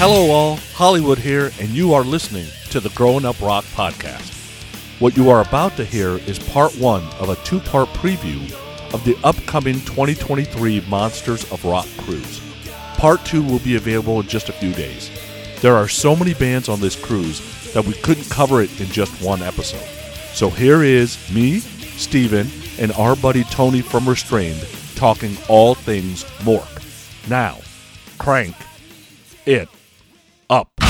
Hello, all. Hollywood here, and you are listening to the Growing Up Rock podcast. What you are about to hear is part one of a two part preview of the upcoming 2023 Monsters of Rock cruise. Part two will be available in just a few days. There are so many bands on this cruise that we couldn't cover it in just one episode. So here is me, Steven, and our buddy Tony from Restrayned talking all things MORC. Now, crank it up.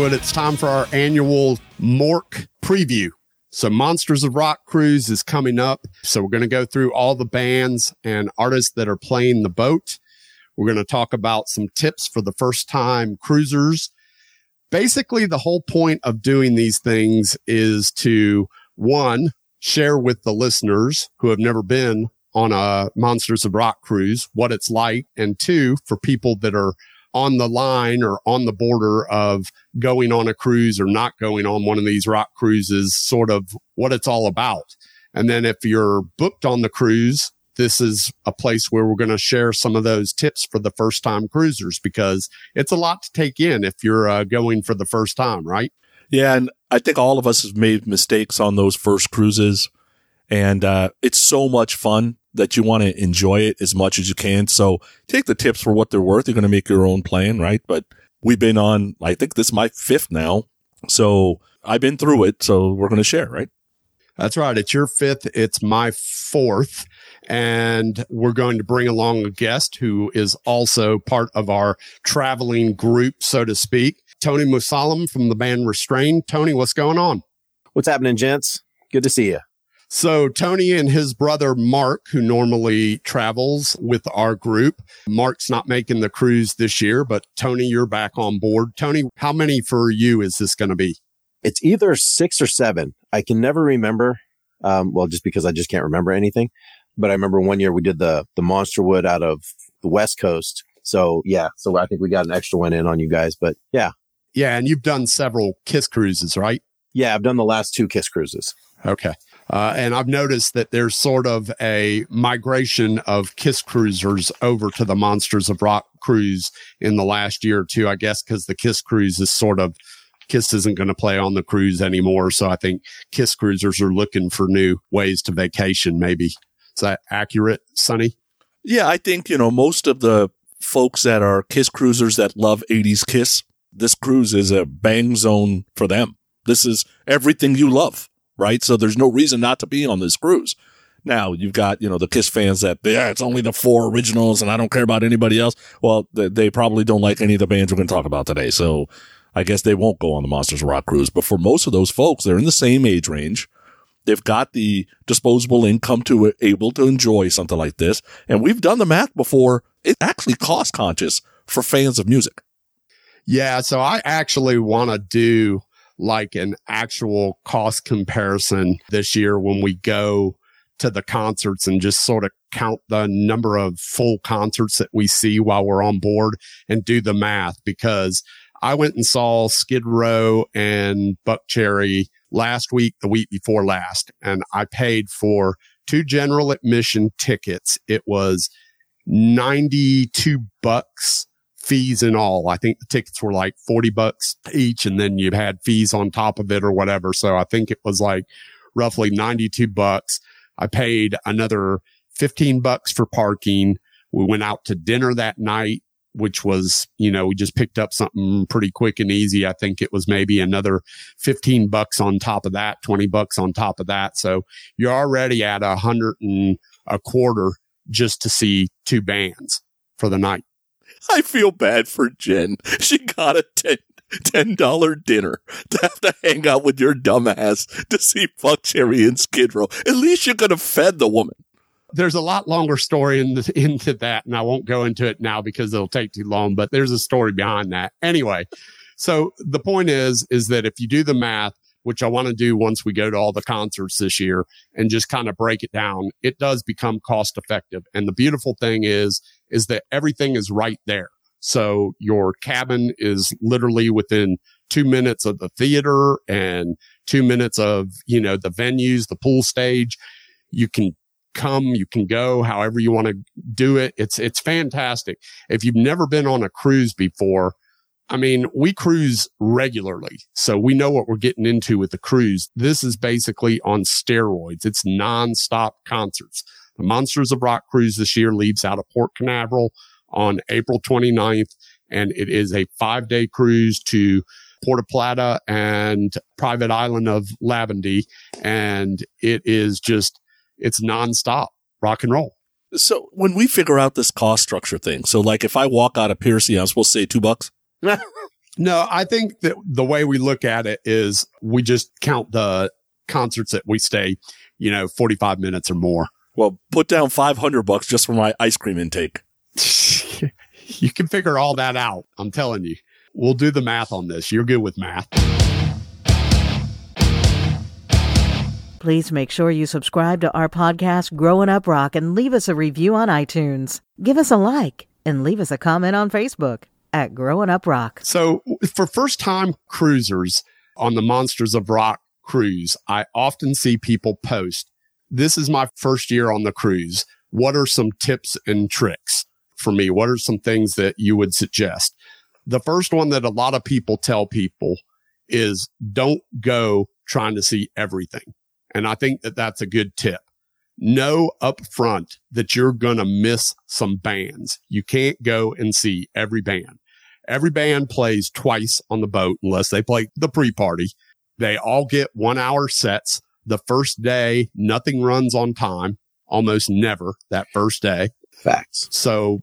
Hollywood, it's time for our annual MORC preview. So, Monsters of Rock Cruise is coming up. So, we're going to go through all the bands and artists that are playing the boat. We're going to talk about some tips for the first time cruisers. Basically, the whole point of doing these things is to one, share with the listeners who have never been on a Monsters of Rock cruise what it's like. And two, for people that are on the line or on the border of going on a cruise or not going on one of these rock cruises, sort of what it's all about. And then if you're booked on the cruise, this is a place where we're going to share some of those tips for the first time cruisers because it's a lot to take in if you're uh, going for the first time, right? Yeah, and I think all of us have made mistakes on those first cruises, and uh, it's so much fun that you want to enjoy it as much as you can. So take the tips for what they're worth. You're going to make your own plan, right? But we've been on, I think this is my fifth now. So I've been through it. So we're going to share, right? That's right. It's your fifth. It's my fourth. And we're going to bring along a guest who is also part of our traveling group, so to speak. Tony Musallam from the band Restrayned. Tony, what's going on? What's happening, gents? Good to see you. So Tony and his brother Mark, who normally travels with our group, Mark's not making the cruise this year, but Tony, you're back on board. Tony, how many for you is this going to be? It's either six or seven. I can never remember. Um, well, just because I just can't remember anything. But I remember one year we did the the Monster Wood out of the West Coast. So yeah, so I think we got an extra one in on you guys. But yeah, Yeah. And you've done several Kiss cruises, right? yeah, I've done the last two Kiss cruises. Okay. Uh, and I've noticed that there's sort of a migration of Kiss cruisers over to the Monsters of Rock cruise in the last year or two, I guess, because the Kiss cruise is sort of Kiss isn't going to play on the cruise anymore. So I think Kiss cruisers are looking for new ways to vacation, maybe. Is that accurate, Sonny? Yeah, I think, you know, most of the folks that are Kiss cruisers that love 80s Kiss, this cruise is a bang zone for them. This is everything you love, right? So there's no reason not to be on this cruise. Now you've got, you know, the Kiss fans that, yeah, it's only the four originals and I don't care about anybody else. Well, they, probably don't like any of the bands we're going to talk about today. So I guess they won't go on the Monsters Rock cruise. But for most of those folks, they're in the same age range. They've got the disposable income to able to enjoy something like this. And we've done the math before. It's actually cost conscious for fans of music. Yeah. So I actually want to do like an actual cost comparison this year when we go to the concerts and just sort of count the number of full concerts that we see while we're on board and do the math because I went and saw Skid Row and Buckcherry last week, the week before last, and I paid for two general admission tickets. It was 92 bucks fees and all. I think the tickets were like 40 bucks each and then you had fees on top of it or whatever. So I think it was like roughly 92 bucks. I paid another 15 bucks for parking. We went out to dinner that night, which was, you know, we just picked up something pretty quick and easy. I think it was maybe another 15 bucks on top of that, 20 bucks on top of that. So you're already at a hundred and a quarter just to see two bands for the night. I feel bad for Jen. She got a ten ten dollar dinner to have to hang out with your dumbass to see Buckcherry and Skid Row. At least you could have fed the woman. there's a lot longer story in the, into that, and I won't go into it now because it'll take too long. But there's a story behind that. Anyway, so the point is, is that if you do the math, which I want to do once we go to all the concerts this year, and just kind of break it down, it does become cost effective. And the beautiful thing is, is that everything is right there. So your cabin is literally within two minutes of the theater and two minutes of, you know, the venues, the pool stage. You can come, you can go however you want to do it. It's, it's fantastic. If you've never been on a cruise before, I mean, we cruise regularly, so we know what we're getting into with the cruise. This is basically on steroids. It's nonstop concerts. The Monsters of Rock cruise this year leaves out of Port Canaveral on April 29th, and it is a five day cruise to Puerto Plata and private island of Labadee. And it is just, it's nonstop rock and roll. So when we figure out this cost structure thing, so like if I walk out of Pearcy, I'm supposed to say two bucks. No, I think that the way we look at it is we just count the concerts that we stay, you know, 45 minutes or more. Well, put down 500 bucks just for my ice cream intake. you can figure all that out. I'm telling you. We'll do the math on this. You're good with math. Please make sure you subscribe to our podcast, Growing Up Rock, and leave us a review on iTunes. Give us a like and leave us a comment on Facebook at Growing Up Rock. So for first time cruisers on the Monsters of Rock cruise, I often see people post, this is my first year on the cruise. What are some tips and tricks for me? What are some things that you would suggest? The first one that a lot of people tell people is don't go trying to see everything. And I think that that's a good tip. Know up front that you're going to miss some bands. You can't go and see every band. Every band plays twice on the boat unless they play the pre party. They all get one hour sets. The first day, nothing runs on time, almost never that first day. Facts. So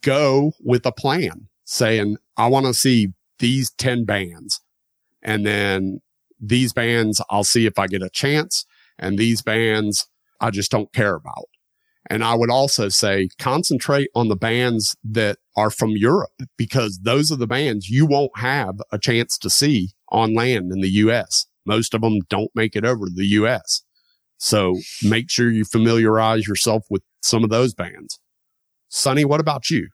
go with a plan saying, I want to see these 10 bands. And then these bands, I'll see if I get a chance. And these bands, I just don't care about. And I would also say concentrate on the bands that are from Europe because those are the bands you won't have a chance to see on land in the US. Most of them don't make it over to the US. So make sure you familiarize yourself with some of those bands. Sonny, what about you?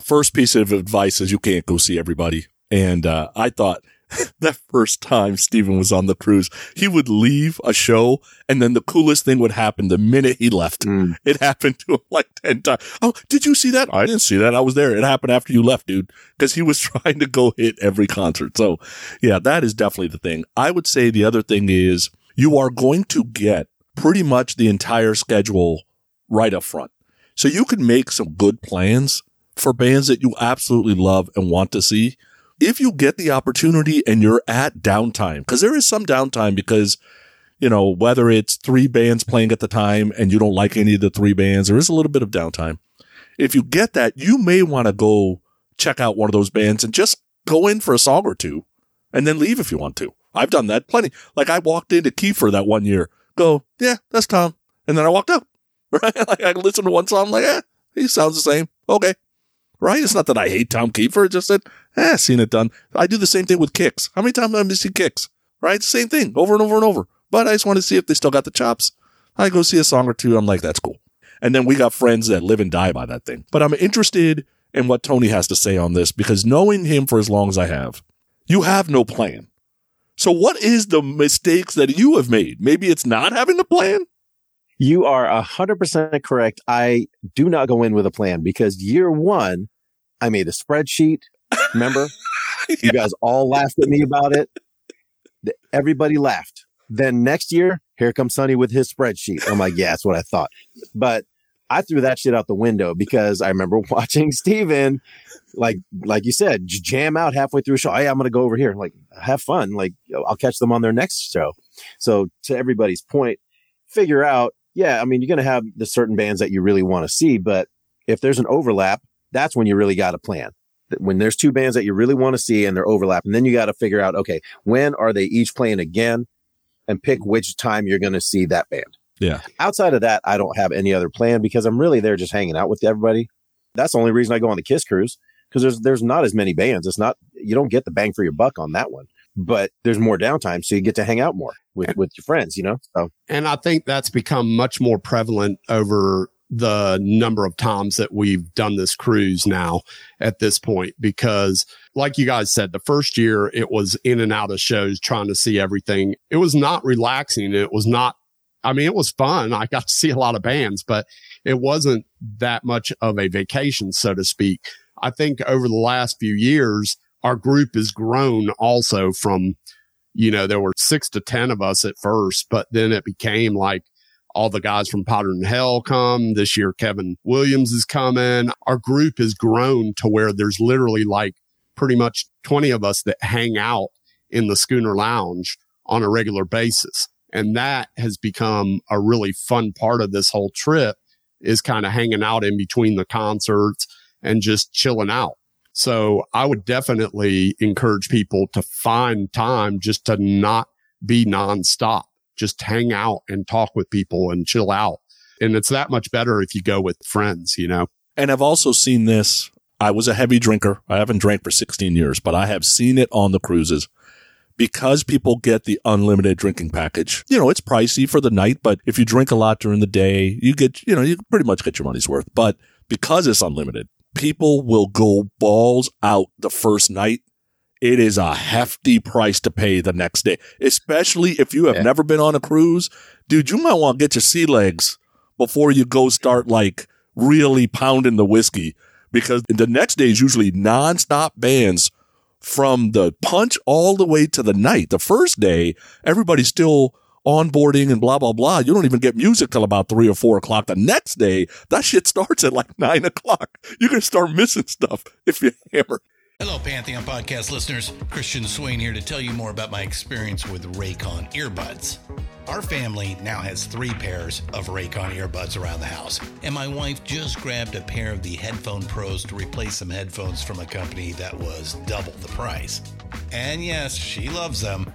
First piece of advice is you can't go see everybody. And uh, I thought that first time Steven was on the cruise, he would leave a show and then the coolest thing would happen the minute he left. Mm. It happened to him like 10 times. Oh, did you see that? I didn't see that. I was there. It happened after you left, dude, because he was trying to go hit every concert. So yeah, that is definitely the thing. I would say the other thing is you are going to get pretty much the entire schedule right up front. So you can make some good plans for bands that you absolutely love and want to see. If you get the opportunity and you're at downtime, because there is some downtime because, you know, whether it's three bands playing at the time and you don't like any of the three bands, there is a little bit of downtime. If you get that, you may want to go check out one of those bands and just go in for a song or two and then leave if you want to. I've done that plenty. Like I walked into Keifer that one year, go, yeah, that's Tom. And then I walked out. Right? Like I listened to one song, I'm like, eh, he sounds the same. Okay. Right? It's not that I hate Tom Keifer. It's just that, eh, seen it done. I do the same thing with Kix. How many times have I seen Kix? Right? Same thing over and over and over. But I just want to see if they still got the chops. I go see a song or two. I'm like, that's cool. And then we got friends that live and die by that thing. But I'm interested in what Tony has to say on this because knowing him for as long as I have, you have no plan. So what is the mistakes that you have made? Maybe it's not having a plan. You are a hundred percent correct. I do not go in with a plan because year one, I made a spreadsheet. Remember, you guys all laughed at me about it. Everybody laughed. Then next year, here comes Sonny with his spreadsheet. I'm like, yeah, that's what I thought. But I threw that shit out the window because I remember watching Steven, like, like you said, jam out halfway through a show. Oh, hey, I'm going to go over here. Like, have fun. Like, I'll catch them on their next show. So to everybody's point, figure out, yeah, I mean, you're going to have the certain bands that you really want to see, but if there's an overlap, that's when you really got a plan. When there's two bands that you really want to see and they're overlapping, then you got to figure out, okay, when are they each playing again and pick which time you're going to see that band. Yeah. Outside of that, I don't have any other plan because I'm really there just hanging out with everybody. That's the only reason I go on the Kiss cruise because there's there's not as many bands. It's not you don't get the bang for your buck on that one, but there's more downtime, so you get to hang out more with with your friends. You know, so And I think that's become much more prevalent over the number of times that we've done this cruise now at this point, because like you guys said, the first year it was in and out of shows trying to see everything. It was not relaxing. It was not, I mean, it was fun. I got to see a lot of bands, but it wasn't that much of a vacation, so to speak. I think over the last few years, our group has grown also from, you know, there were six to 10 of us at first, but then it became like all the guys from Powder and Hell come this year. Kevin Williams is coming. Our group has grown to where there's literally like pretty much 20 of us that hang out in the Schooner Lounge on a regular basis. And that has become a really fun part of this whole trip is kind of hanging out in between the concerts and just chilling out. So I would definitely encourage people to find time just to not be nonstop, just hang out and talk with people and chill out. And it's that much better if you go with friends, you know? And I've also seen this. I was a heavy drinker. I haven't drank for 16 years, but I have seen it on the cruises because people get the unlimited drinking package. You know, it's pricey for the night, but if you drink a lot during the day, you get, you know, you pretty much get your money's worth. But because it's unlimited, people will go balls out the first night. It is a hefty price to pay the next day, especially if you have Yeah. never been on a cruise. Dude, you might want to get your sea legs before you go start like really pounding the whiskey because the next day is usually nonstop bands from the punch all the way to the night. The first day, everybody's still onboarding and blah, blah, blah. You don't even get music till about three or four o'clock. The next day, that shit starts at like nine o'clock. You're going to start missing stuff if you hammer. Hello, Pantheon podcast listeners. Christian Swain here to tell you more about my experience with Raycon earbuds. Our family now has three pairs of Raycon earbuds around the house, and my wife just grabbed a pair of the Headphone Pros to replace some headphones from a company that was double the price. And yes, she loves them.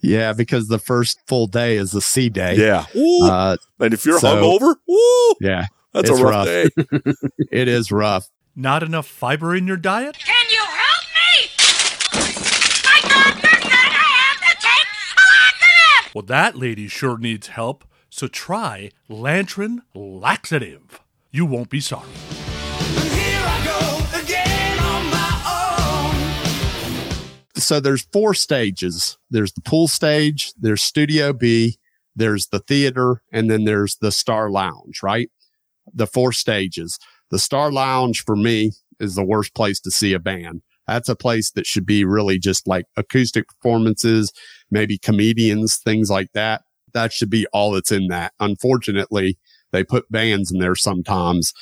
Yeah, because the first full day is the sea day. Yeah. Uh, and if you're so- hungover, woo, yeah. that's a rough, day. it is rough. Not enough fiber in your diet? Can you help me? My doctor said I have to take laxative. Well, that lady sure needs help. So try Lantern Laxative. You won't be sorry. So there's four stages. There's the pool stage, there's Studio B, there's the theater, and then there's the Star Lounge, right? The four stages. The Star Lounge for me is the worst place to see a band. That's a place that should be really just like acoustic performances, maybe comedians, things like that. That should be all that's in that. Unfortunately, they put bands in there sometimes.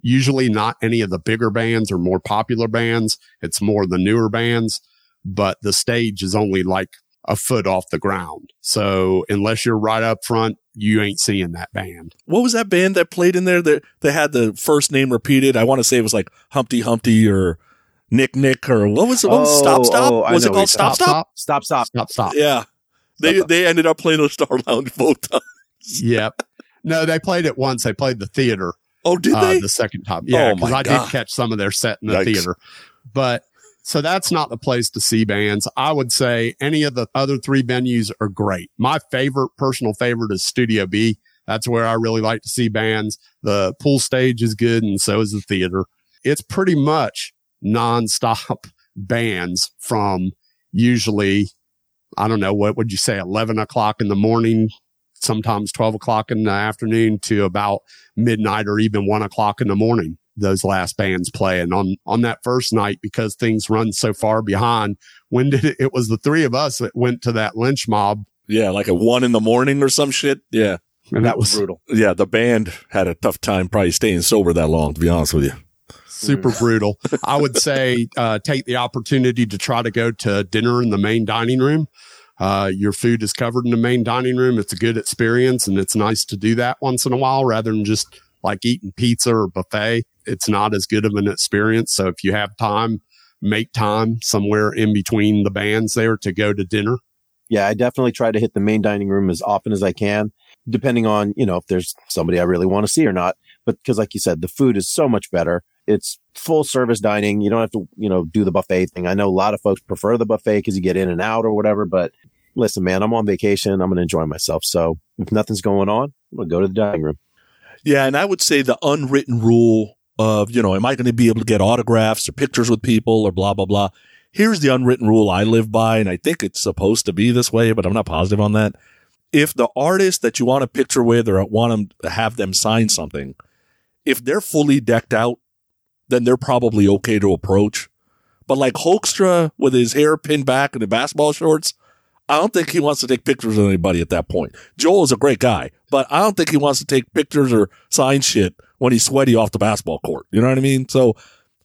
Usually not any of the bigger bands or more popular bands. It's more the newer bands, but the stage is only like a foot off the ground. So unless you're right up front, you ain't seeing that band. What was that band that played in there that they had the first name repeated? I want to say it was like Humpty Humpty or Nick Nick or what was it? What was Stop Stop? oh, was it called what Stop you're Stop? Stop, stop. Stop, stop. Yeah. They they ended up playing the Star Lounge both times. Yep. No, they played it once. They played the theater. Oh, did uh, they? the second time. Yeah, Oh, because my I God. did catch some of their set in the Yikes. theater. But so that's not the place to see bands. I would say any of the other three venues are great. My favorite, personal favorite is Studio B. That's where I really like to see bands. The pool stage is good and so is the theater. It's pretty much nonstop bands from usually, I don't know, what would you say, 11 o'clock in the morning, sometimes 12 o'clock in the afternoon to about midnight or even one o'clock in the morning. Those last bands play. And on, on that first night, because things run so far behind, when did it, it was the three of us that went to that lynch mob. Yeah, like at one in the morning or some shit. Yeah. And that was brutal. Yeah, the band had a tough time probably staying sober that long, to be honest with you. super brutal. I would say, uh, take the opportunity to try to go to dinner in the main dining room. Uh, your food is covered in the main dining room. It's a good experience and it's nice to do that once in a while rather than just like eating pizza or buffet. It's not as good of an experience. So if you have time, make time somewhere in between the bands there to go to dinner. Yeah, I definitely try to hit the main dining room as often as I can, depending on, you know, if there's somebody I really want to see or not. But because like you said, the food is so much better. It's full service dining. You don't have to, you know, do the buffet thing. I know a lot of folks prefer the buffet because you get in and out or whatever. But listen, man, I'm on vacation. I'm going to enjoy myself. So if nothing's going on, I'm going to go to the dining room. Yeah, and I would say the unwritten rule of, you know, am I going to be able to get autographs or pictures with people or blah, blah, blah. Here's the unwritten rule I live by, and I think it's supposed to be this way, but I'm not positive on that. If the artist that you want a picture with or want them to have them sign something, if they're fully decked out, then they're probably okay to approach. But like Hoekstra with his hair pinned back and the basketball shorts, I don't think he wants to take pictures with anybody at that point. Joel is a great guy, but I don't think he wants to take pictures or sign shit when he's sweaty off the basketball court. You know what I mean? So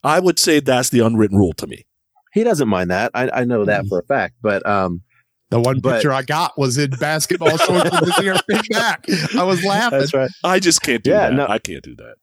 I would say that's the unwritten rule to me. He doesn't mind that. I, I know that for a fact. But um, The one But- picture I got was in basketball shorts with his hair pinned back. I was laughing. that's right. I just can't do Yeah, that. no. I can't do that.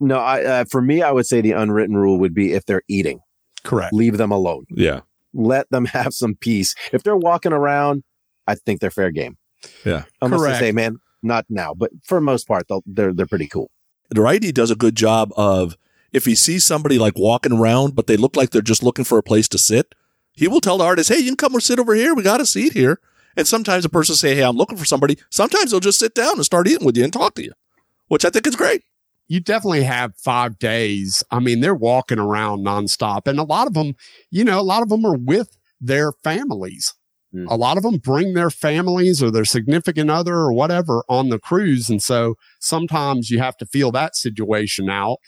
No, I, uh, for me, I would say the unwritten rule would be if they're eating, Correct. leave them alone. Yeah. Let them have some peace. If they're walking around, I think they're fair game. Yeah. Unless Correct. they say, man, not now, but for the most part, they're, they're pretty cool. Righty does a good job of if he sees somebody like walking around, but they look like they're just looking for a place to sit, he will tell the artist, Hey, you can come or sit over here. We got a seat here. And sometimes a person say, Hey, I'm looking for somebody. Sometimes they'll just sit down and start eating with you and talk to you, which I think is great. you definitely have five days. I mean, they're walking around nonstop. And a lot of them, you know, a lot of them are with their families. A mm-hmm. lot of them bring their families or their significant other or whatever on the cruise. And so sometimes you have to feel that situation out,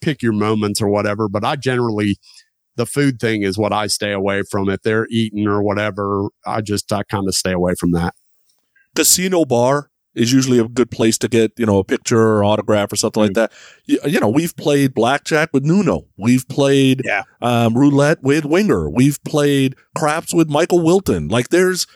pick your moments or whatever. But I generally, the food thing is what I stay away from. If they're eating or whatever, I just, I kind of stay away from that. Casino bar is usually a good place to get, you know, a picture or autograph or something like that. You, you know, we've played blackjack with Nuno. We've played Yeah. um, roulette with Winger. We've played craps with Michael Wilton. Like there's,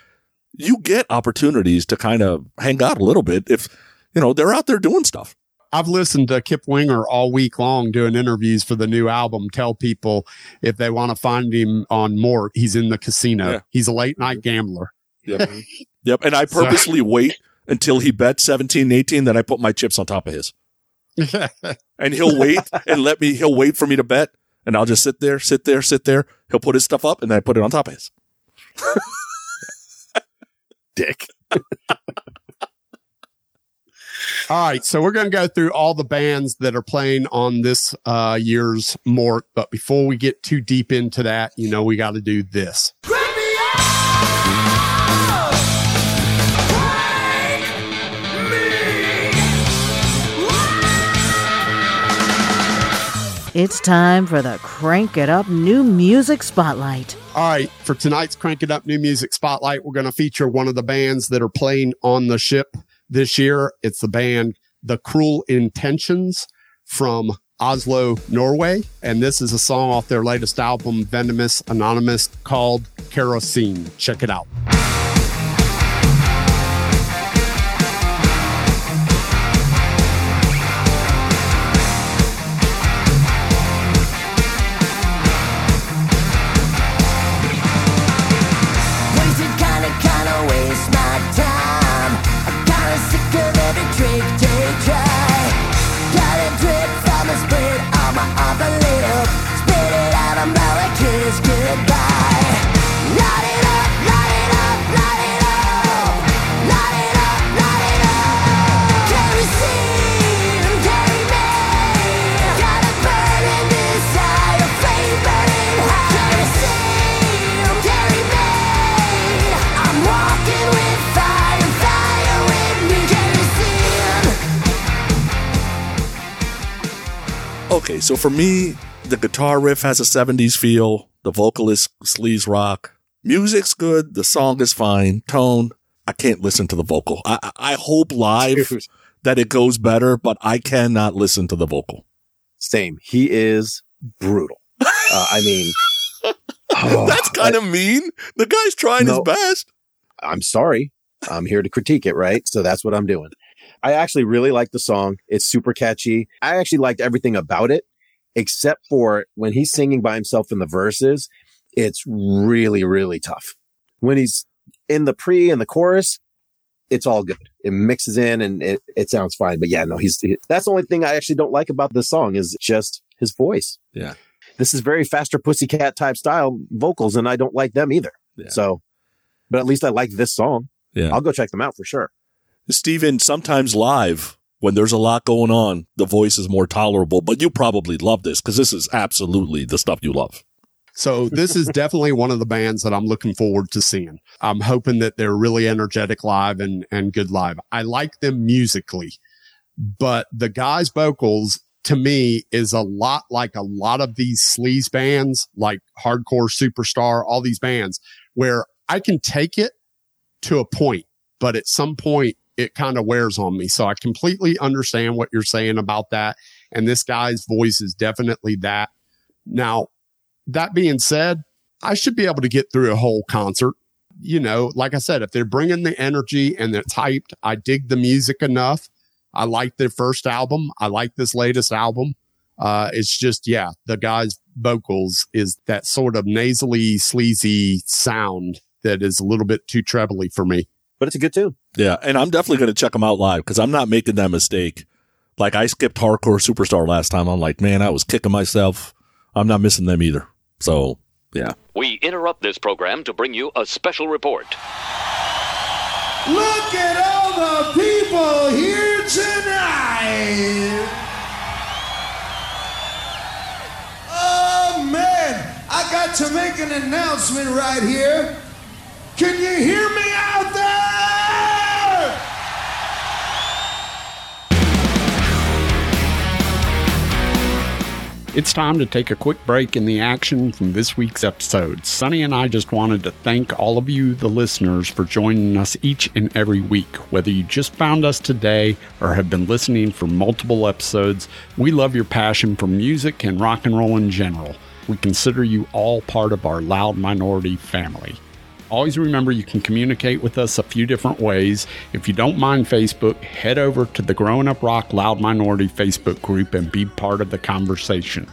you get opportunities to kind of hang out a little bit if, you know, they're out there doing stuff. I've listened to Kip Winger all week long doing interviews for the new album. Tell people if they want to find him on more, he's in the casino. Yeah. He's a late night gambler. Yep. yep. And I purposely wait until he bet 17, 18, then I put my chips on top of his. And he'll wait and let me, he'll wait for me to bet. And I'll just sit there, sit there, sit there. He'll put his stuff up and then I put it on top of his. Dick. All right. So we're going to go through all the bands that are playing on this uh, year's MORC. But before we get too deep into that, you know, we got to do this. It's time for the Crank It Up New Music Spotlight. All right. For tonight's Crank It Up New Music Spotlight, we're going to feature one of the bands that are playing on the ship this year. It's the band The Cruel Intentions from Oslo, Norway. And this is a song off their latest album, Venomous Anonymous, called Kerosene. Check it out. So for me, the guitar riff has a 70s feel. The vocalist sleaze rock. Music's good. The song is fine. Tone. I can't listen to the vocal. I, I hope live Dude. that it goes better, but I cannot listen to the vocal. Same. He is brutal. Uh, I mean, oh, That's kind of mean. The guy's trying his best. I'm sorry. I'm here to critique it, right? So that's what I'm doing. I actually really like the song. It's super catchy. I actually liked everything about it, except for when he's singing by himself in the verses. It's really, really tough. When he's in the pre and the chorus, it's all good. It mixes in and it, it sounds fine. But yeah, no, he's, he- that's the only thing I actually don't like about this song is just his voice. Yeah. This is very faster pussycat type style vocals and I don't like them either. Yeah. So, but at least I like this song. Yeah. I'll go check them out for sure. Steven, sometimes live, when there's a lot going on, the voice is more tolerable, but you probably love this because this is absolutely the stuff you love. So this is definitely one of the bands that I'm looking forward to seeing. I'm hoping that they're really energetic live and, and good live. I like them musically, but the guy's vocals to me is a lot like a lot of these sleaze bands, like hardcore superstar, all these bands where I can take it to a point, but at some point it kind of wears on me. So I completely understand what you're saying about that. And this guy's voice is definitely that. Now, that being said, I should be able to get through a whole concert. You know, like I said, if they're bringing the energy and it's hyped, I dig the music enough. I like their first album. I like this latest album. Uh, it's just, yeah, the guy's vocals is that sort of nasally, sleazy sound that is a little bit too trebly for me. But it's a good tune. Yeah. And I'm definitely going to check them out live because I'm not making that mistake Like I skipped Hardcore Superstar last time. I'm like, man, I was kicking myself. I'm not missing them either. So yeah. We interrupt this program to bring you a special report. Look at all the people here tonight. Oh man, I got to make an announcement right here. Can you hear me out there? It's time to take a quick break in the action from this week's episode. Sonny and I just wanted to thank all of you, the listeners, for joining us each and every week. Whether you just found us today or have been listening for multiple episodes, we love your passion for music and rock and roll in general. We consider you all part of our loud minority family. Always remember you can communicate with us a few different ways. If you don't mind Facebook, head over to the Growing Up Rock Loud Minority Facebook group and be part of the conversation.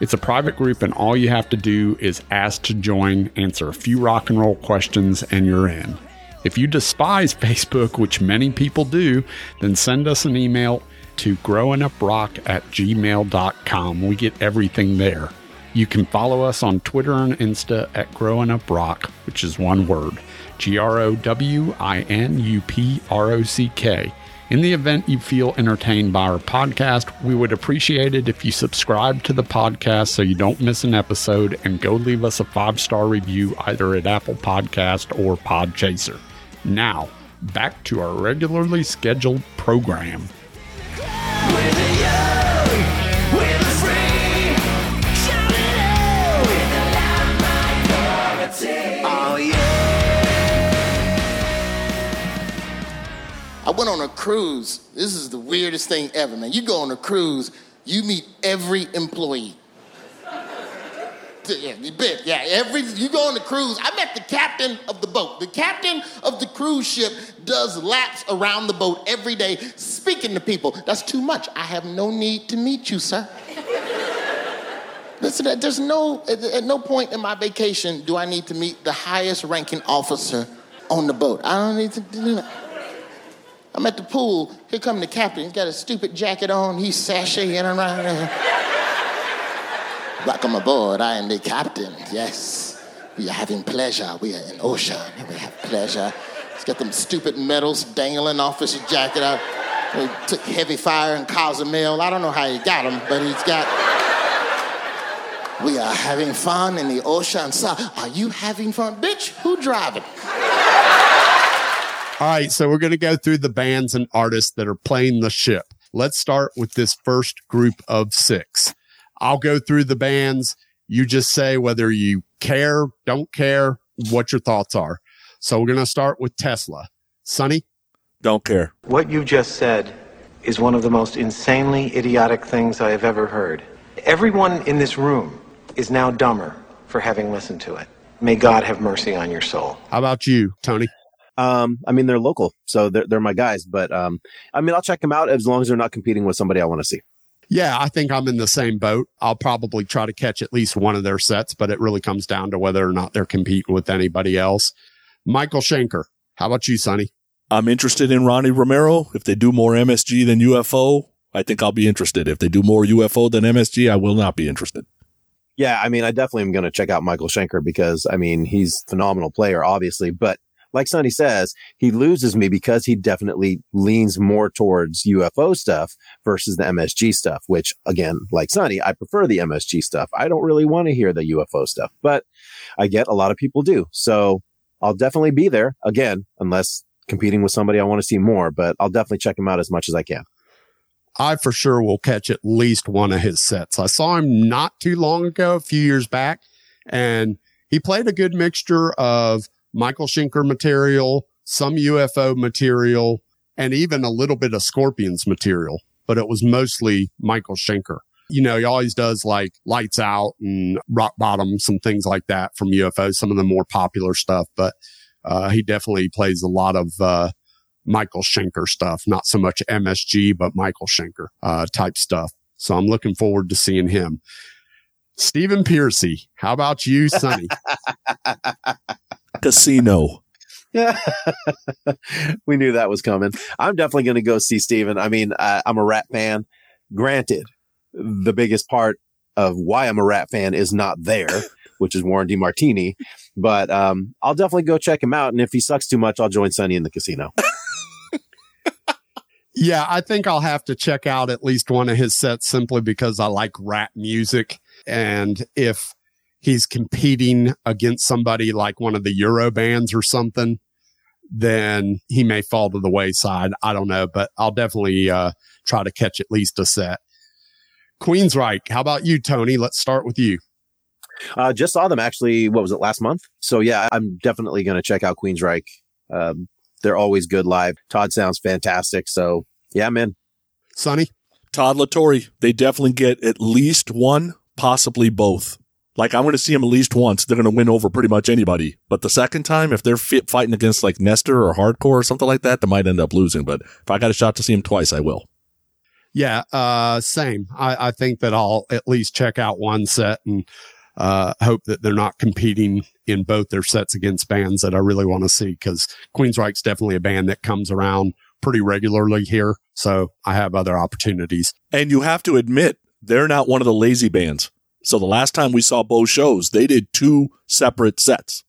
It's a private group, and all you have to do is ask to join, answer a few rock and roll questions, and you're in. If you despise Facebook, which many people do, then send us an email to growinuprock at gmail.com. We get everything there. You can follow us on Twitter and Insta at Growing Up Rock, which is one word G R O W I N U P R O C K. In the event you feel entertained by our podcast, we would appreciate it if you subscribe to the podcast so you don't miss an episode and go leave us a five star review either at Apple Podcast or Podchaser. Now, back to our regularly scheduled program. I went on a cruise. This is the weirdest thing ever, man. You go on a cruise, you meet every employee. Yeah, you bet. Yeah, every you go on the cruise. I met the captain of the boat. The captain of the cruise ship does laps around the boat every day, speaking to people. That's too much. I have no need to meet you, sir. Listen, there's no at, at no point in my vacation do I need to meet the highest ranking officer on the boat. I don't need to do that. I'm at the pool. Here come the captain. He's got a stupid jacket on. He's sashaying around. there. Welcome aboard. I am the captain. Yes. We are having pleasure. We are in ocean. We have pleasure. He's got them stupid medals dangling off his jacket. I, he took heavy fire in Cozumel. I don't know how he got them, but he's got. We are having fun in the ocean. So, are you having fun? Bitch, who driving? All right, so we're going to go through the bands and artists that are playing the ship. Let's start with this first group of six. I'll go through the bands. You just say whether you care, don't care, what your thoughts are. So we're going to start with Tesla. Sonny? Don't care. What you just said is one of the most insanely idiotic things I have ever heard. Everyone in this room is now dumber for having listened to it. May God have mercy on your soul. How about you, Tony? Um, I mean, they're local, so they're, they're my guys, but, um, I mean, I'll check them out as long as they're not competing with somebody I want to see. Yeah, I think I'm in the same boat. I'll probably try to catch at least one of their sets, but it really comes down to whether or not they're competing with anybody else. Michael Schenker. How about you, Sonny? I'm interested in Ronnie Romero. If they do more MSG than UFO, I think I'll be interested. If they do more UFO than MSG, I will not be interested. Yeah, I mean, I definitely am going to check out Michael Schenker because, I mean, he's a phenomenal player, obviously, but like Sonny says, he loses me because he definitely leans more towards UFO stuff versus the MSG stuff, which again, like Sonny, I prefer the MSG stuff. I don't really want to hear the UFO stuff, but I get a lot of people do. So I'll definitely be there again, unless competing with somebody I want to see more, but I'll definitely check him out as much as I can. I for sure will catch at least one of his sets. I saw him not too long ago, a few years back, and he played a good mixture of Michael Schenker material, some UFO material, and even a little bit of Scorpions material, but it was mostly Michael Schenker. You know, he always does like lights out and rock bottom, some things like that from UFO, some of the more popular stuff, but uh, he definitely plays a lot of uh, Michael Schenker stuff, not so much MSG, but Michael Schenker uh, type stuff. So I'm looking forward to seeing him. Stephen Pearcy, how about you, Sonny? Casino. Yeah. we knew that was coming. I'm definitely going to go see Steven. I mean, I, I'm a Ratt fan. Granted, the biggest part of why I'm a Ratt fan is not there, which is Warren DeMartini. But um, I'll definitely go check him out. And if he sucks too much, I'll join Sonny in the casino. Yeah, I think I'll have to check out at least one of his sets simply because I like Ratt music. And if he's competing against somebody like one of the Euro bands or something, then he may fall to the wayside. I don't know, but I'll definitely uh, try to catch at least a set. Queensryche, how about you, Tony? Let's start with you. Uh, just saw them actually. What was it last month? So yeah, I'm definitely going to check out Queensryche. Um, they're always good live. Todd sounds fantastic. So yeah, man. Sonny? Todd La Torre, they definitely get at least one, possibly both. Like I'm going to see them at least once. They're going to win over pretty much anybody. But the second time, if they're fit fighting against like Nestor or Hardcore or something like that, they might end up losing. But if I got a shot to see him twice, I will. Yeah, uh, same. I, I think that I'll at least check out one set and uh, hope that they're not competing in both their sets against bands that I really want to see because Queensryche's definitely a band that comes around pretty regularly here. So I have other opportunities. And you have to admit, they're not one of the lazy bands. So the last time we saw both shows, they did two separate sets.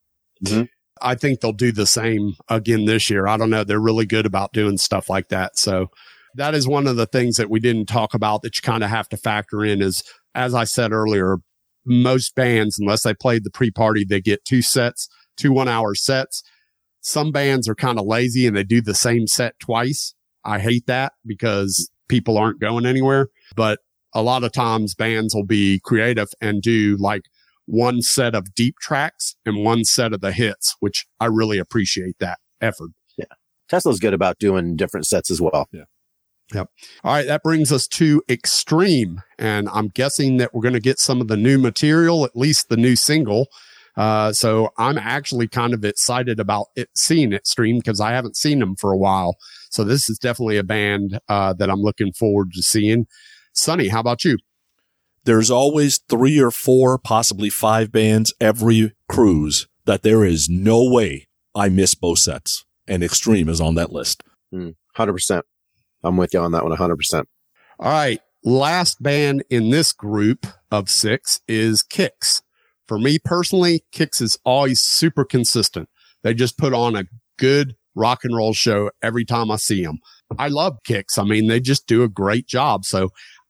Mm-hmm. I think they'll do the same again this year. I don't know. They're really good about doing stuff like that. So that is one of the things that we didn't talk about that you kind of have to factor in is, as I said earlier, most bands, unless they played the pre-party, they get two sets, two one hour sets. Some bands are kind of lazy and they do the same set twice. I hate that because people aren't going anywhere, but a lot of times bands will be creative and do like one set of deep tracks and one set of the hits, which I really appreciate that effort. Yeah. Tesla's good about doing different sets as well. Yeah. Yep. All right. That brings us to Extreme. And I'm guessing that we're going to get some of the new material, at least the new single. Uh, so I'm actually kind of excited about it, seeing Extreme because I haven't seen them for a while. So this is definitely a band, uh, that I'm looking forward to seeing. Sonny, how about you? There's always three or four, possibly five bands every cruise that there is no way I miss both sets. And Extreme is on that list. Mm, 100%. I'm with you on that one 100%. All right. Last band in this group of six is Kix. For me personally, Kix is always super consistent. They just put on a good rock and roll show every time I see them. I love Kix. I mean, they just do a great job. So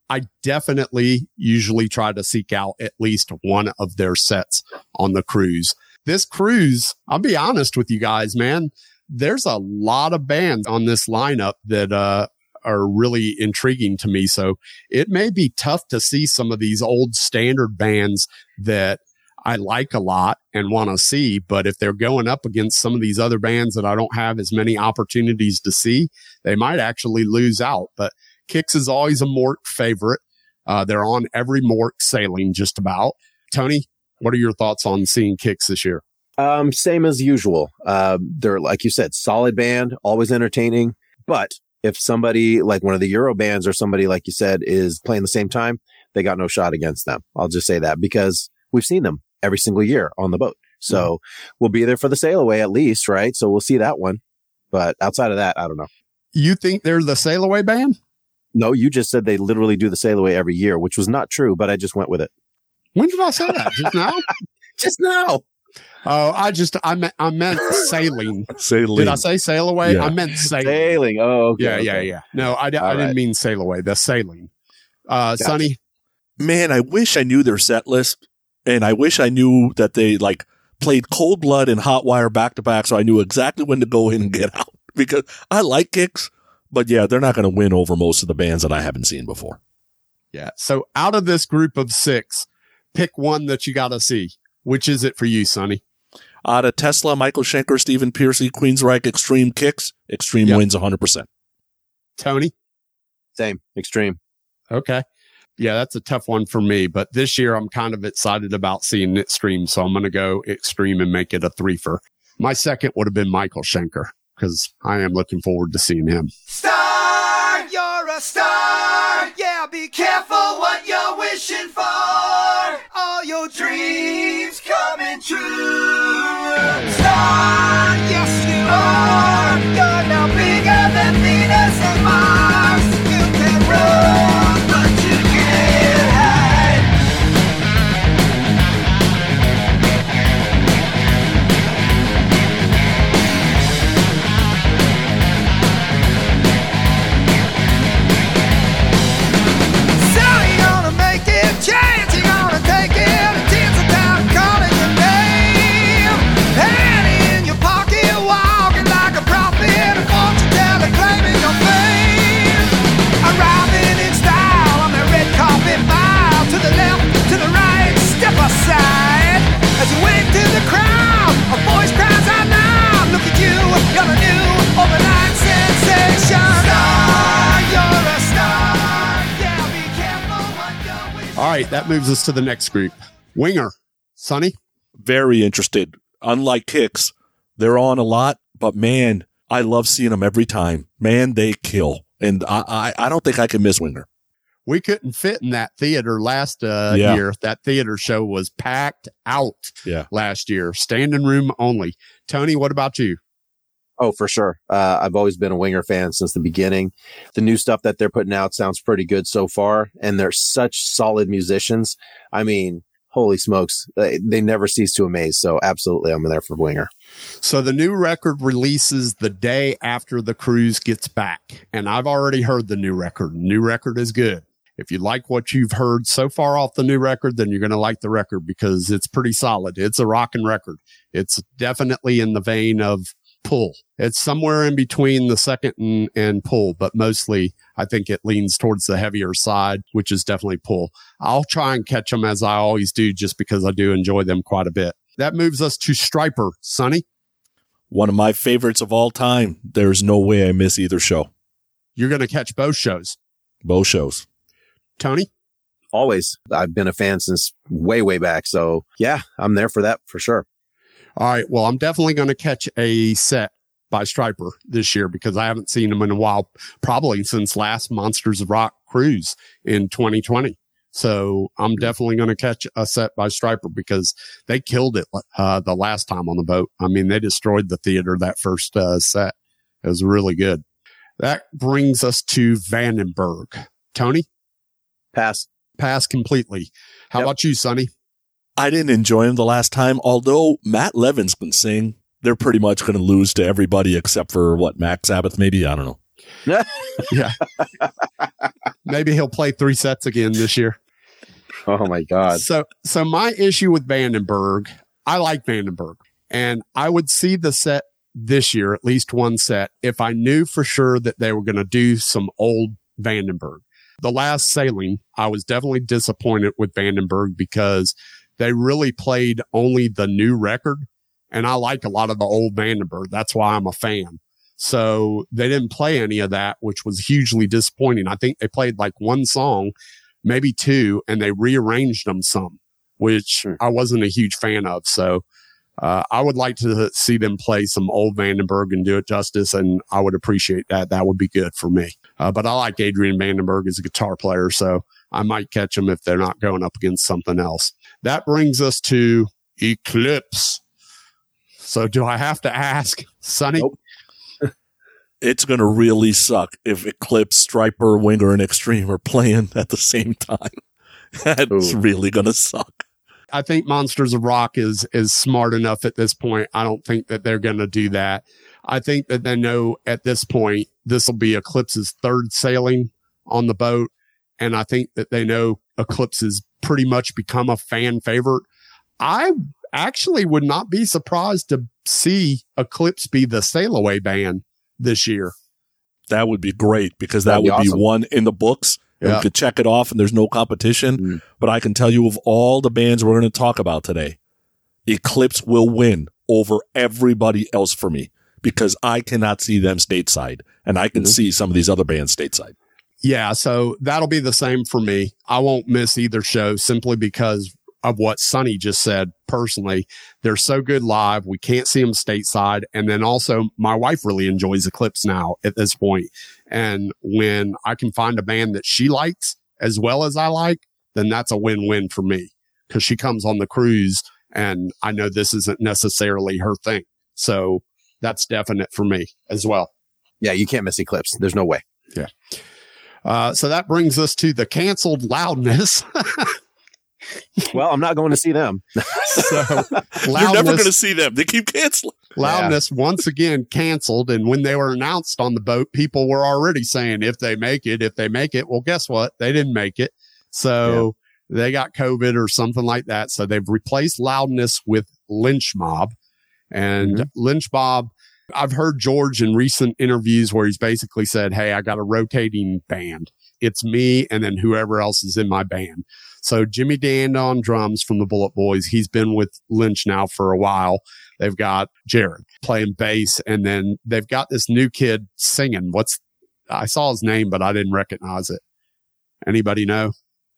I definitely usually try to seek out at least one of their sets on the cruise. This cruise, I'll be honest with you guys, man. There's a lot of bands on this lineup that, uh, are really intriguing to me. So it may be tough to see some of these old standard bands that I like a lot and want to see. But if they're going up against some of these other bands that I don't have as many opportunities to see, they might actually lose out. But Kix is always a MORC favorite. Uh, they're on every MORC sailing just about. Tony, what are your thoughts on seeing Kix this year? Um, same as usual. Uh, they're, like you said, solid band, always entertaining. But if somebody like one of the Euro bands or somebody, like you said, is playing the same time, they got no shot against them. I'll just say that because we've seen them every single year on the boat. So we'll be there for the sail away at least, right? So we'll see that one. But outside of that, I don't know. You think they're the sail away band? No, you just said they literally do the sail away every year, which was not true, but I just went with it. When did I say that? Just now? just now. Oh, I just I meant I meant sailing. Sailing. Did I say sail away? Yeah. I meant sailing. Sailing. Oh, okay. yeah, yeah, okay. yeah. No, I, di- All I didn't right. mean sail away. The sailing. Uh, Gotcha. Sonny, Man, I wish I knew their set list and I wish I knew that they like played cold blood and hot wire back to back. So I knew exactly when to go in and get out because I like Kix, but yeah, they're not going to win over most of the bands that I haven't seen before. yeah. So out of this group of six, pick one that you got to see. Which is it for you, Sonny? Out of Tesla, Michael Schenker, Stephen Pearcy, Queensryche, Extreme Kix, Extreme Yep. wins 100%. Tony? Same. Extreme. Okay. Yeah, that's a tough one for me. But this year, I'm kind of excited about seeing Extreme. So I'm going to go extreme and make it a threefer. My second would have been Michael Schenker because I am looking forward to seeing him. Star, you're a star. Yeah, be careful what you're wishing for. All your dreams coming true. Star, yes, you born. You're now bigger than Venus and Mars. All right, that moves us to the next group. Winger, Sonny. Very interested. Unlike Kix, they're on a lot, but man, I love seeing them every time. Man, they kill. And I, I, I don't think I can miss Winger. We couldn't fit in that theater last uh, Yeah. year. That theater show was packed out Yeah. last year, standing room only. Tony, what about you? Oh, for sure. Uh, I've always been a Winger fan since the beginning. The new stuff that they're putting out sounds pretty good so far, and they're such solid musicians. I mean, holy smokes, they, they never cease to amaze. So, absolutely, I'm there for Winger. So the new record releases the day after the cruise gets back. And I've already heard the new record. New record is good. If you like what you've heard so far off the new record, then you're going to like the record because it's pretty solid. It's a rockin' record. It's definitely in the vein of pull. It's somewhere in between the second and, and pull, but mostly I think it leans towards the heavier side, which is definitely pull. I'll try and catch them as I always do, just because I do enjoy them quite a bit. That moves us to Stryper, Sonny. One of my favorites of all time. There's no way I miss either show. You're going to catch both shows. Both shows. Tony? Always. I've been a fan since way, way back. So, yeah, I'm there for that for sure. All right. Well, I'm definitely going to catch a set by Stryper this year because I haven't seen them in a while, probably since last Monsters of Rock cruise in 2020. So I'm definitely going to catch a set by Stryper because they killed it uh, the last time on the boat. I mean, they destroyed the theater that first uh, set. It was really good. That brings us to Vandenberg. Tony? Pass. Pass completely. How Yep. about you, Sonny? I didn't enjoy him the last time, although Mats Levén can sing. They're pretty much going to lose to everybody except for what, Max Sabbath, maybe? I don't know. Yeah. Maybe he'll play three sets again this year. Oh, my God. So, so my issue with Vandenberg, I like Vandenberg and I would see the set this year, at least one set, if I knew for sure that they were going to do some old Vandenberg. The last sailing, I was definitely disappointed with Vandenberg because they really played only the new record. And I like a lot of the old Vandenberg. That's why I'm a fan. So they didn't play any of that, which was hugely disappointing. I think they played like one song, maybe two, and they rearranged them some, which I wasn't a huge fan of. So, uh, I would like to see them play some old Vandenberg and do it justice. And I would appreciate that. That would be good for me. Uh, but I like Adrian Vandenberg as a guitar player. So I might catch them if they're not going up against something else. That brings us to Eclipse. So do I have to ask Sonny? It's going to really suck if Eclipse, Stryper, Winger, and Extreme are playing at the same time. That's really going to suck. I think Monsters of Rock is is smart enough at this point. I don't think that they're going to do that. I think that they know at this point this will be Eclipse's third sailing on the boat, and I think that they know Eclipse has pretty much become a fan favorite. I actually would not be surprised to see Eclipse be the sail away band this year. That would be great because that That'd be would be awesome. one in the books. and Yeah. We could check it off and there's no competition. Mm. But I can tell you of all the bands we're going to talk about today, Eclipse will win over everybody else for me because I cannot see them stateside and I can mm-hmm. see some of these other bands stateside. Yeah, so that'll be the same for me. I won't miss either show simply because of what Sonny just said personally. They're so good live. We can't see them stateside. And then also my wife really enjoys Eclipse now at this point. And when I can find a band that she likes as well as I like, then that's a win-win for me because she comes on the cruise and I know this isn't necessarily her thing. So that's definite for me as well. Yeah, you can't miss Eclipse. There's no way. Yeah. Uh, so that brings us to the canceled loudness. well, I'm not going to see them. so You're never going to see them. They keep canceling. Loudness once again canceled. And when they were announced on the boat, people were already saying, if they make it, if they make it, well, guess what? They didn't make it. So they got COVID or something like that. So they've replaced Loudness with Lynch Mob. And Lynch Mob, I've heard George in recent interviews where he's basically said, Hey, I got a rotating band. It's me and then whoever else is in my band. So Jimmy Dan on drums from the Bullet Boys. He's been with Lynch now for a while. They've got Jared playing bass and then they've got this new kid singing. What's, I saw his name, but I didn't recognize it. Anybody know?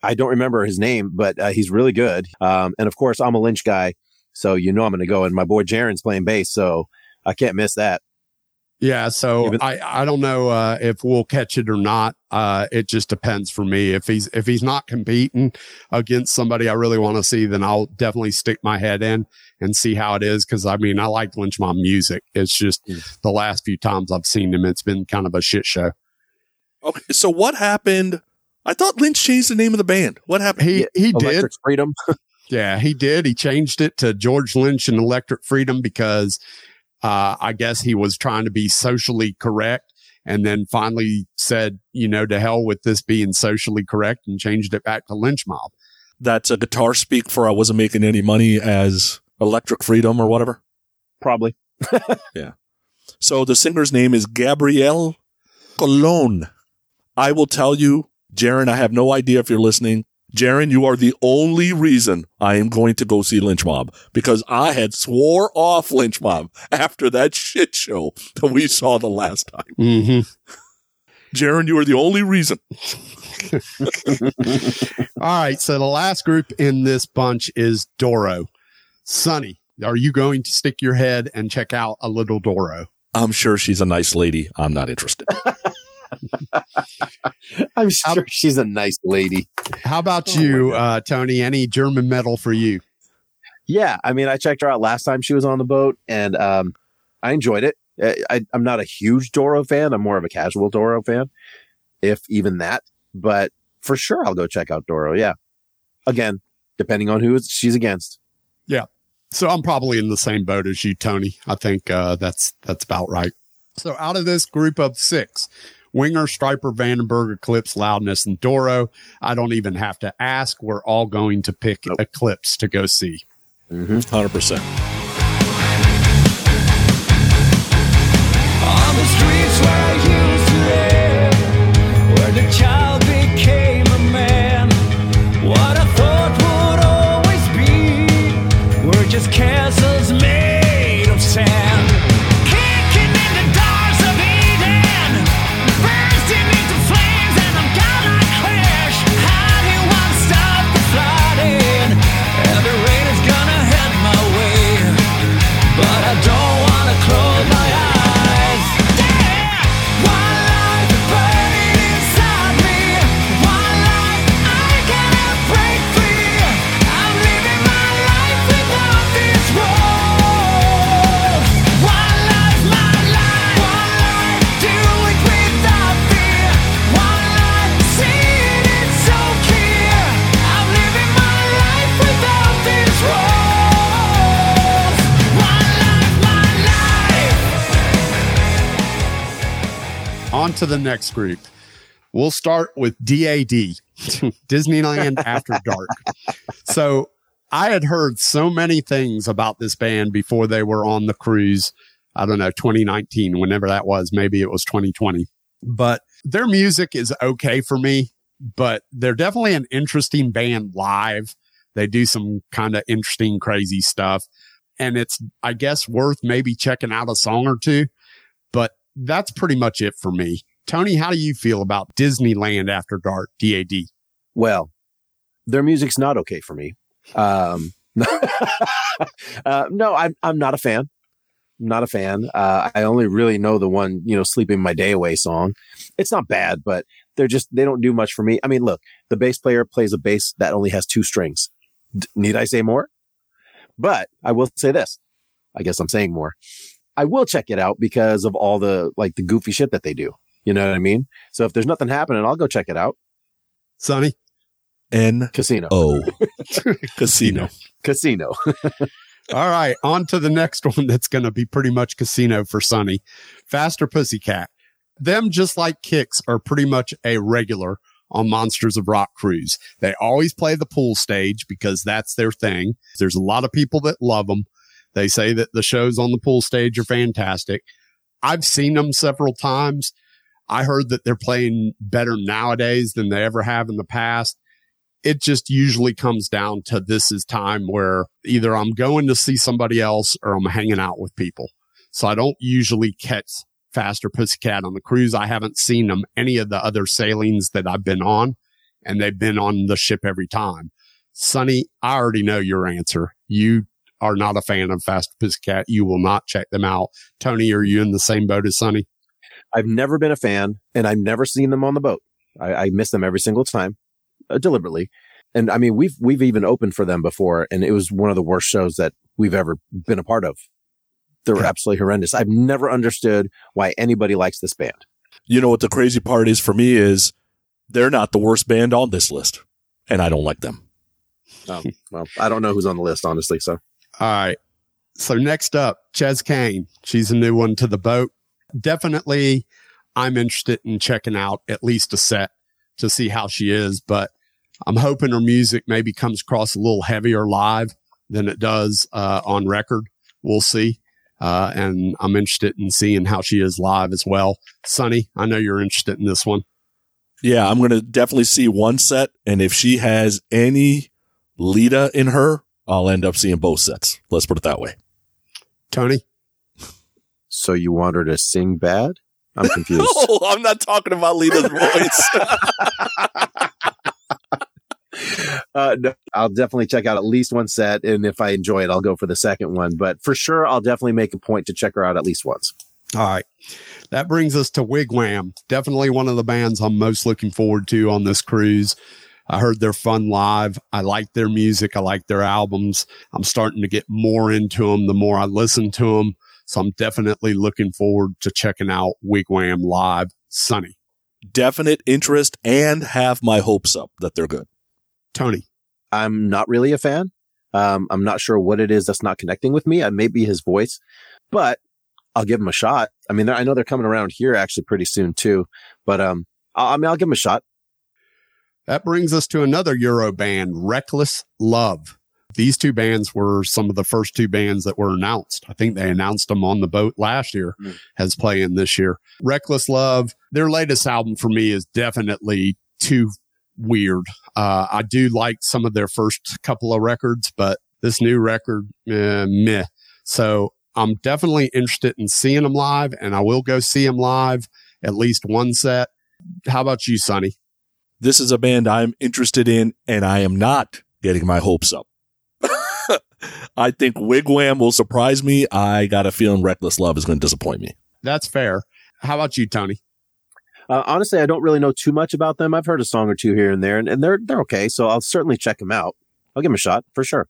I don't remember his name, but uh, he's really good. Um, and of course, I'm a Lynch guy, so you know I'm going to go. And my boy Jaron's playing bass, so I can't miss that. Yeah. So Even- I, I don't know, uh, if we'll catch it or not. Uh, it just depends for me. If he's, if he's not competing against somebody I really want to see, then I'll definitely stick my head in and see how it is. Cause I mean, I like Lynch Mob music. It's just the last few times I've seen him, it's been kind of a shit show. Okay, so what happened? I thought Lynch changed the name of the band. What happened? He, he did. Freedom. Yeah, he did. He changed it to George Lynch and Electric Freedom because uh, I guess he was trying to be socially correct and then finally said, you know, to hell with this being socially correct and changed it back to Lynch Mob. That's a guitar speak for I wasn't making any money as Electric Freedom or whatever. Probably. Yeah. So the singer's name is Gabriel Colon. I will tell you, Jaron, I have no idea if you're listening. Jaron, you are the only reason I am going to go see Lynch Mob because I had swore off Lynch Mob after that shit show that we saw the last time. Mm-hmm. Jaron, you are the only reason. All right. So the last group in this bunch is Doro. Sonny, are you going to stick your head and check out a little Doro? I'm sure she's a nice lady. I'm not interested. I'm sure she's a nice lady. How about you, uh, Tony? Any German metal for you? Yeah, I mean, I checked her out last time she was on the boat, and um, I enjoyed it. I, I, I'm not a huge Doro fan. I'm more of a casual Doro fan, if even that. But for sure, I'll go check out Doro. Yeah, again, depending on who she's against. Yeah. So I'm probably in the same boat as you, Tony. I think uh, that's that's about right. So out of this group of six, Winger, Stryper, Vandenberg, Eclipse, Loudness, and Doro, I don't even have to ask. We're all going to pick Eclipse to go see. Mm-hmm. 100%. The next group. We'll start with DAD, Disneyland After Dark. So I had heard so many things about this band before they were on the cruise. I don't know, 2019, whenever that was. Maybe it was 2020. But their music is okay for me, but they're definitely an interesting band live. They do some kind of interesting, crazy stuff. And it's, I guess, worth maybe checking out a song or two. But that's pretty much it for me. Tony, how do you feel about Disneyland After Dark, DAD? Well, their music's not okay for me. Um, uh, no, I'm I'm not a fan. I'm not a fan. Uh, I only really know the one, you know, "Sleeping My Day Away" song. It's not bad, but they're just they don't do much for me. I mean, look, the bass player plays a bass that only has two strings. D- need I say more? But I will say this. I guess I'm saying more. I will check it out because of all the like the goofy shit that they do. You know what I mean? So if there's nothing happening, I'll go check it out. Sonny? N Casino. O Casino. Casino. All right, on to the next one that's going to be pretty much casino for Sonny. Faster Pussycat. Them, just like Kicks, are pretty much a regular on Monsters of Rock Cruise. They always play the pool stage because that's their thing. There's a lot of people that love them. They say that the shows on the pool stage are fantastic. I've seen them several times. I heard that they're playing better nowadays than they ever have in the past it just usually comes down to this is time where either I'm going to see somebody else or I'm hanging out with people. So I don't usually catch Faster Pussycat on the cruise. I haven't seen them any of the other sailings that I've been on and they've been on the ship every time. Sonny, I already know your answer. You are not a fan of Faster Pussycat. You will not check them out. Tony, are you in the same boat as Sonny? I've never been a fan and I've never seen them on the boat. I, I miss them every single time uh, deliberately. And I mean, we've, we've even opened for them before and it was one of the worst shows that we've ever been a part of. They were absolutely horrendous. I've never understood why anybody likes this band. You know what the crazy part is for me is they're not the worst band on this list, and I don't like them. Um, well, I don't know who's on the list, honestly. So, All right. So next up, Chez Kane. She's a new one to the boat. Definitely, I'm interested in checking out at least a set to see how she is, but I'm hoping her music maybe comes across a little heavier live than it does uh, on record. We'll see. Uh, and I'm interested in seeing how she is live as well. Sonny, I know you're interested in this one. Yeah, I'm going to definitely see one set. And if she has any Lita in her, I'll end up seeing both sets. Let's put it that way. Tony? So you want her to sing bad? I'm confused. No, I'm not talking about Lita's voice. uh, no, I'll definitely check out at least one set. And if I enjoy it, I'll go for the second one. But for sure, I'll definitely make a point to check her out at least once. All right. That brings us to Wig Wam. Definitely one of the bands I'm most looking forward to on this cruise. I heard they're fun live. I like their music. I like their albums. I'm starting to get more into them the more I listen to them. So I'm definitely looking forward to checking out Wig Wam live. Sonny. Definite interest and have my hopes up that they're good. Tony. I'm not really a fan. Um, I'm not sure what it is that's not connecting with me. It may be his voice, but I'll give him a shot. I mean, I know they're coming around here actually pretty soon too, but, um, I, I mean, I'll give him a shot. That brings us to another Euro band, Reckless Love. These two bands were some of the first two bands that were announced. I think they announced them on the boat last year Mm. as playing this year. Reckless Love, their latest album for me is definitely too weird. Uh, I do like some of their first couple of records, but this new record, eh, meh. So I'm definitely interested in seeing them live and I will go see them live at least one set. How about you, Sonny? This is a band I'm interested in, and I am not getting my hopes up. I think Wig Wam will surprise me. I got a feeling Reckless Love is going to disappoint me. That's fair. How about you, Tony? Uh, honestly, I don't really know too much about them. I've heard a song or two here and there, and, and they're they're okay. So I'll certainly check them out. I'll give them a shot for sure.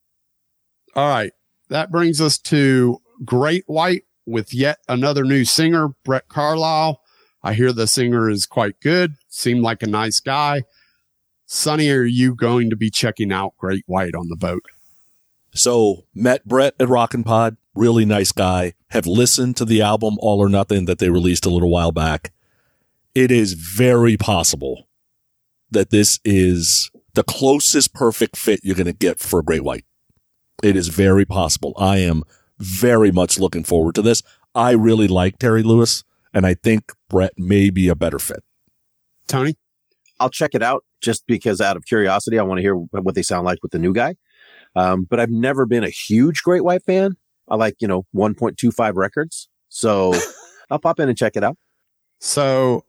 All right. That brings us to Great White with yet another new singer, Brett Carlisle. I hear the singer is quite good, seemed like a nice guy. Sonny, are you going to be checking out Great White on the boat? So met Brett at Rockin' Pod, really nice guy. Have listened to the album All or Nothing that they released a little while back. It is very possible that this is the closest perfect fit you're going to get for Great White. It is very possible. I am very much looking forward to this. I really like Terry Ilous, and I think Brett may be a better fit. Tony? I'll check it out just because out of curiosity, I want to hear what they sound like with the new guy. Um, but I've never been a huge Great White fan. I like, you know, 1.25 records. So I'll pop in and check it out. So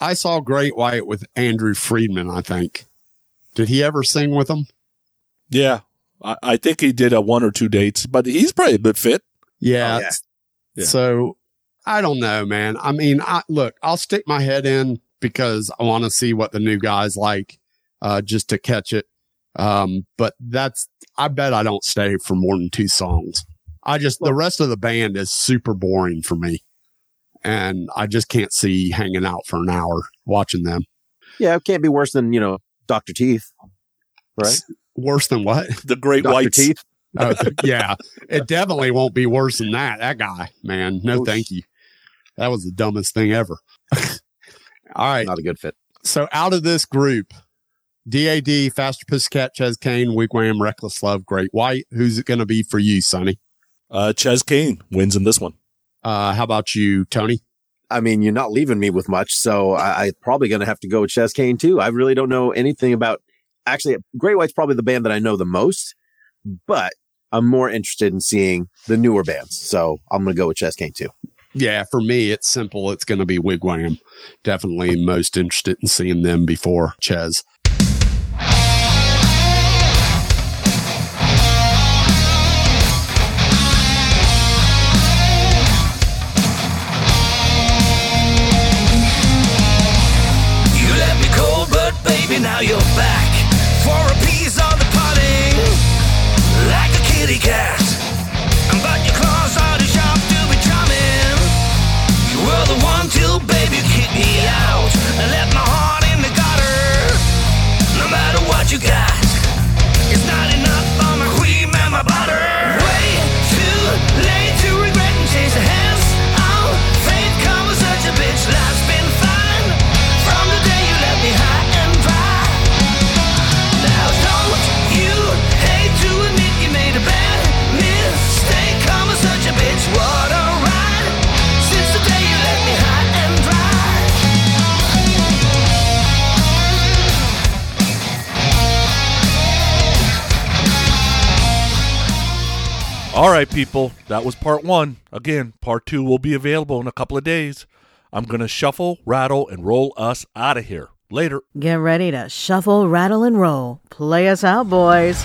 I saw Great White with Andrew Friedman, I think. Did he ever sing with them? Yeah, I, I think he did a one or two dates, but he's probably a good fit. Yeah. Oh, yeah. Yeah. So I don't know, man. I mean, I look, I'll stick my head in because I want to see what the new guy's like, uh, just to catch it. Um, but that's, I bet I don't stay for more than two songs. I just, the rest of the band is super boring for me. And I just can't see hanging out for an hour watching them. Yeah, it can't be worse than, you know, Dr. Teeth. Right? Worse than what? The Great Dr. Whites. Teeth. Oh, yeah, it definitely won't be worse than that. That guy, man, no, Oof. thank you. That was the dumbest thing ever. All right. Not a good fit. So out of this group, DAD, Faster Pussycat, Chez Kane, Wig Wam, Reckless Love, Great White. Who's it going to be for you, Sonny? Uh, Chez Kane wins in this one. Uh, how about you, Tony? I mean, you're not leaving me with much, so I, I'm probably going to have to go with Chez Kane too. I really don't know anything about. Actually, Great White's probably the band that I know the most, but I'm more interested in seeing the newer bands, so I'm going to go with Chez Kane too. Yeah, for me, it's simple. It's going to be Wig Wam. Definitely most interested in seeing them before Chez. Like a cat. But your claws are too sharp to be charming. You were the one till baby kicked me out and left my heart in the gutter. No matter what you got, right, people, that was part one. Again, part two will be available in a couple of days. I'm going to shuffle, rattle, and roll us out of here. Later. Get ready to shuffle, rattle, and roll. Play us out, boys.